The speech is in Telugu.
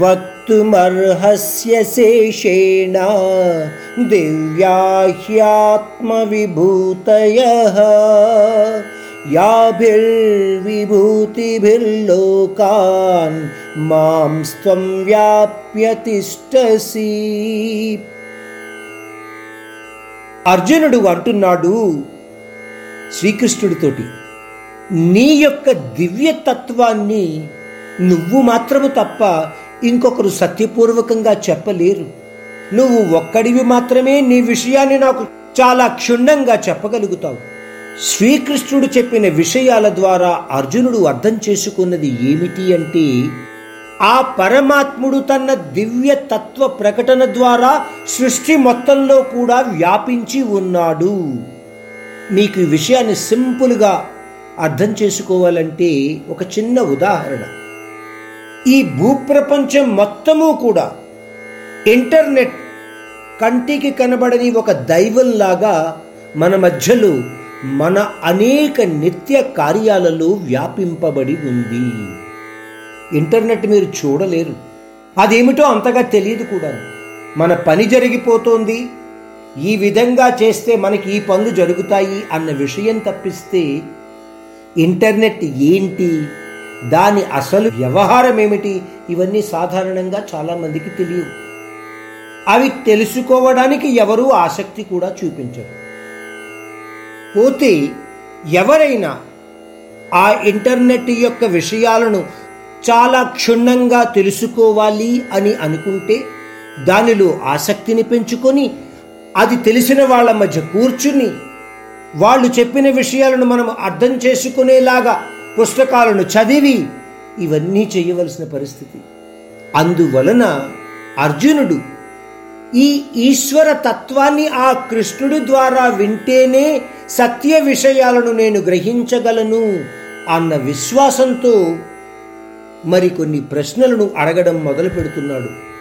వక్తుమర్హస్య శేషేణ దివ్యా హ్యాత్మవిభూతయः యాభిర్విభూతిభిర్లోకాన్ మాం స్వం వ్యాప్యతిష్టసి అర్జునుడు అంటున్నాడు శ్రీకృష్ణుడితోటి నీ యొక్క దివ్యతత్వాన్ని నువ్వు మాత్రము తప్ప ఇంకొకరు సత్యపూర్వకంగా చెప్పలేరు. నువ్వు ఒక్కడివి మాత్రమే నీ విషయాన్ని నాకు చాలా క్షుణ్ణంగా చెప్పగలుగుతావు. శ్రీకృష్ణుడు చెప్పిన విషయాల ద్వారా అర్జునుడు అర్థం చేసుకున్నది ఏమిటి అంటే ఆ పరమాత్ముడు తన దివ్య తత్వ ప్రకటన ద్వారా సృష్టి మొత్తంలో కూడా వ్యాపించి ఉన్నాడు. నీకు ఈ విషయాన్ని సింపుల్గా అర్థం చేసుకోవాలంటే ఒక చిన్న ఉదాహరణ. ఈ భూప్రపంచం మొత్తము కూడా ఇంటర్నెట్ కంటికి కనబడని ఒక దైవంలాగా మన మధ్యలో మన అనేక నిత్య కార్యాలలో వ్యాపింపబడి ఉంది. ఇంటర్నెట్ మీరు చూడలేరు. అదేమిటో అంతగా తెలియదు కూడా. మన పని జరిగిపోతోంది. ఈ విధంగా చేస్తే మనకి ఈ పనులు జరుగుతాయి అన్న విషయం తప్పిస్తే ఇంటర్నెట్ ఏంటి? దాని అసలు వ్యవహారం ఏమిటి? ఇవన్నీ సాధారణంగా చాలామందికి తెలియవు. అవి తెలుసుకోవడానికి ఎవరూ ఆసక్తి కూడా చూపించరు. పోతే ఎవరైనా ఆ ఇంటర్నెట్ యొక్క విషయాలను చాలా క్షుణ్ణంగా తెలుసుకోవాలి అని అనుకుంటే దానిలో ఆసక్తిని పెంచుకొని అది తెలిసిన వాళ్ళ మధ్య కూర్చుని వాళ్ళు చెప్పిన విషయాలను మనం అర్థం చేసుకునేలాగా పుస్తకాలను చదివి ఇవన్నీ చేయవలసిన పరిస్థితి. అందువలన అర్జునుడు ఈ ఈశ్వర తత్వాన్ని ఆ కృష్ణుడి ద్వారా వింటేనే సత్య విషయాలను నేను గ్రహించగలను అన్న విశ్వాసంతో మరికొన్ని ప్రశ్నలను అడగడం మొదలు పెడుతున్నాడు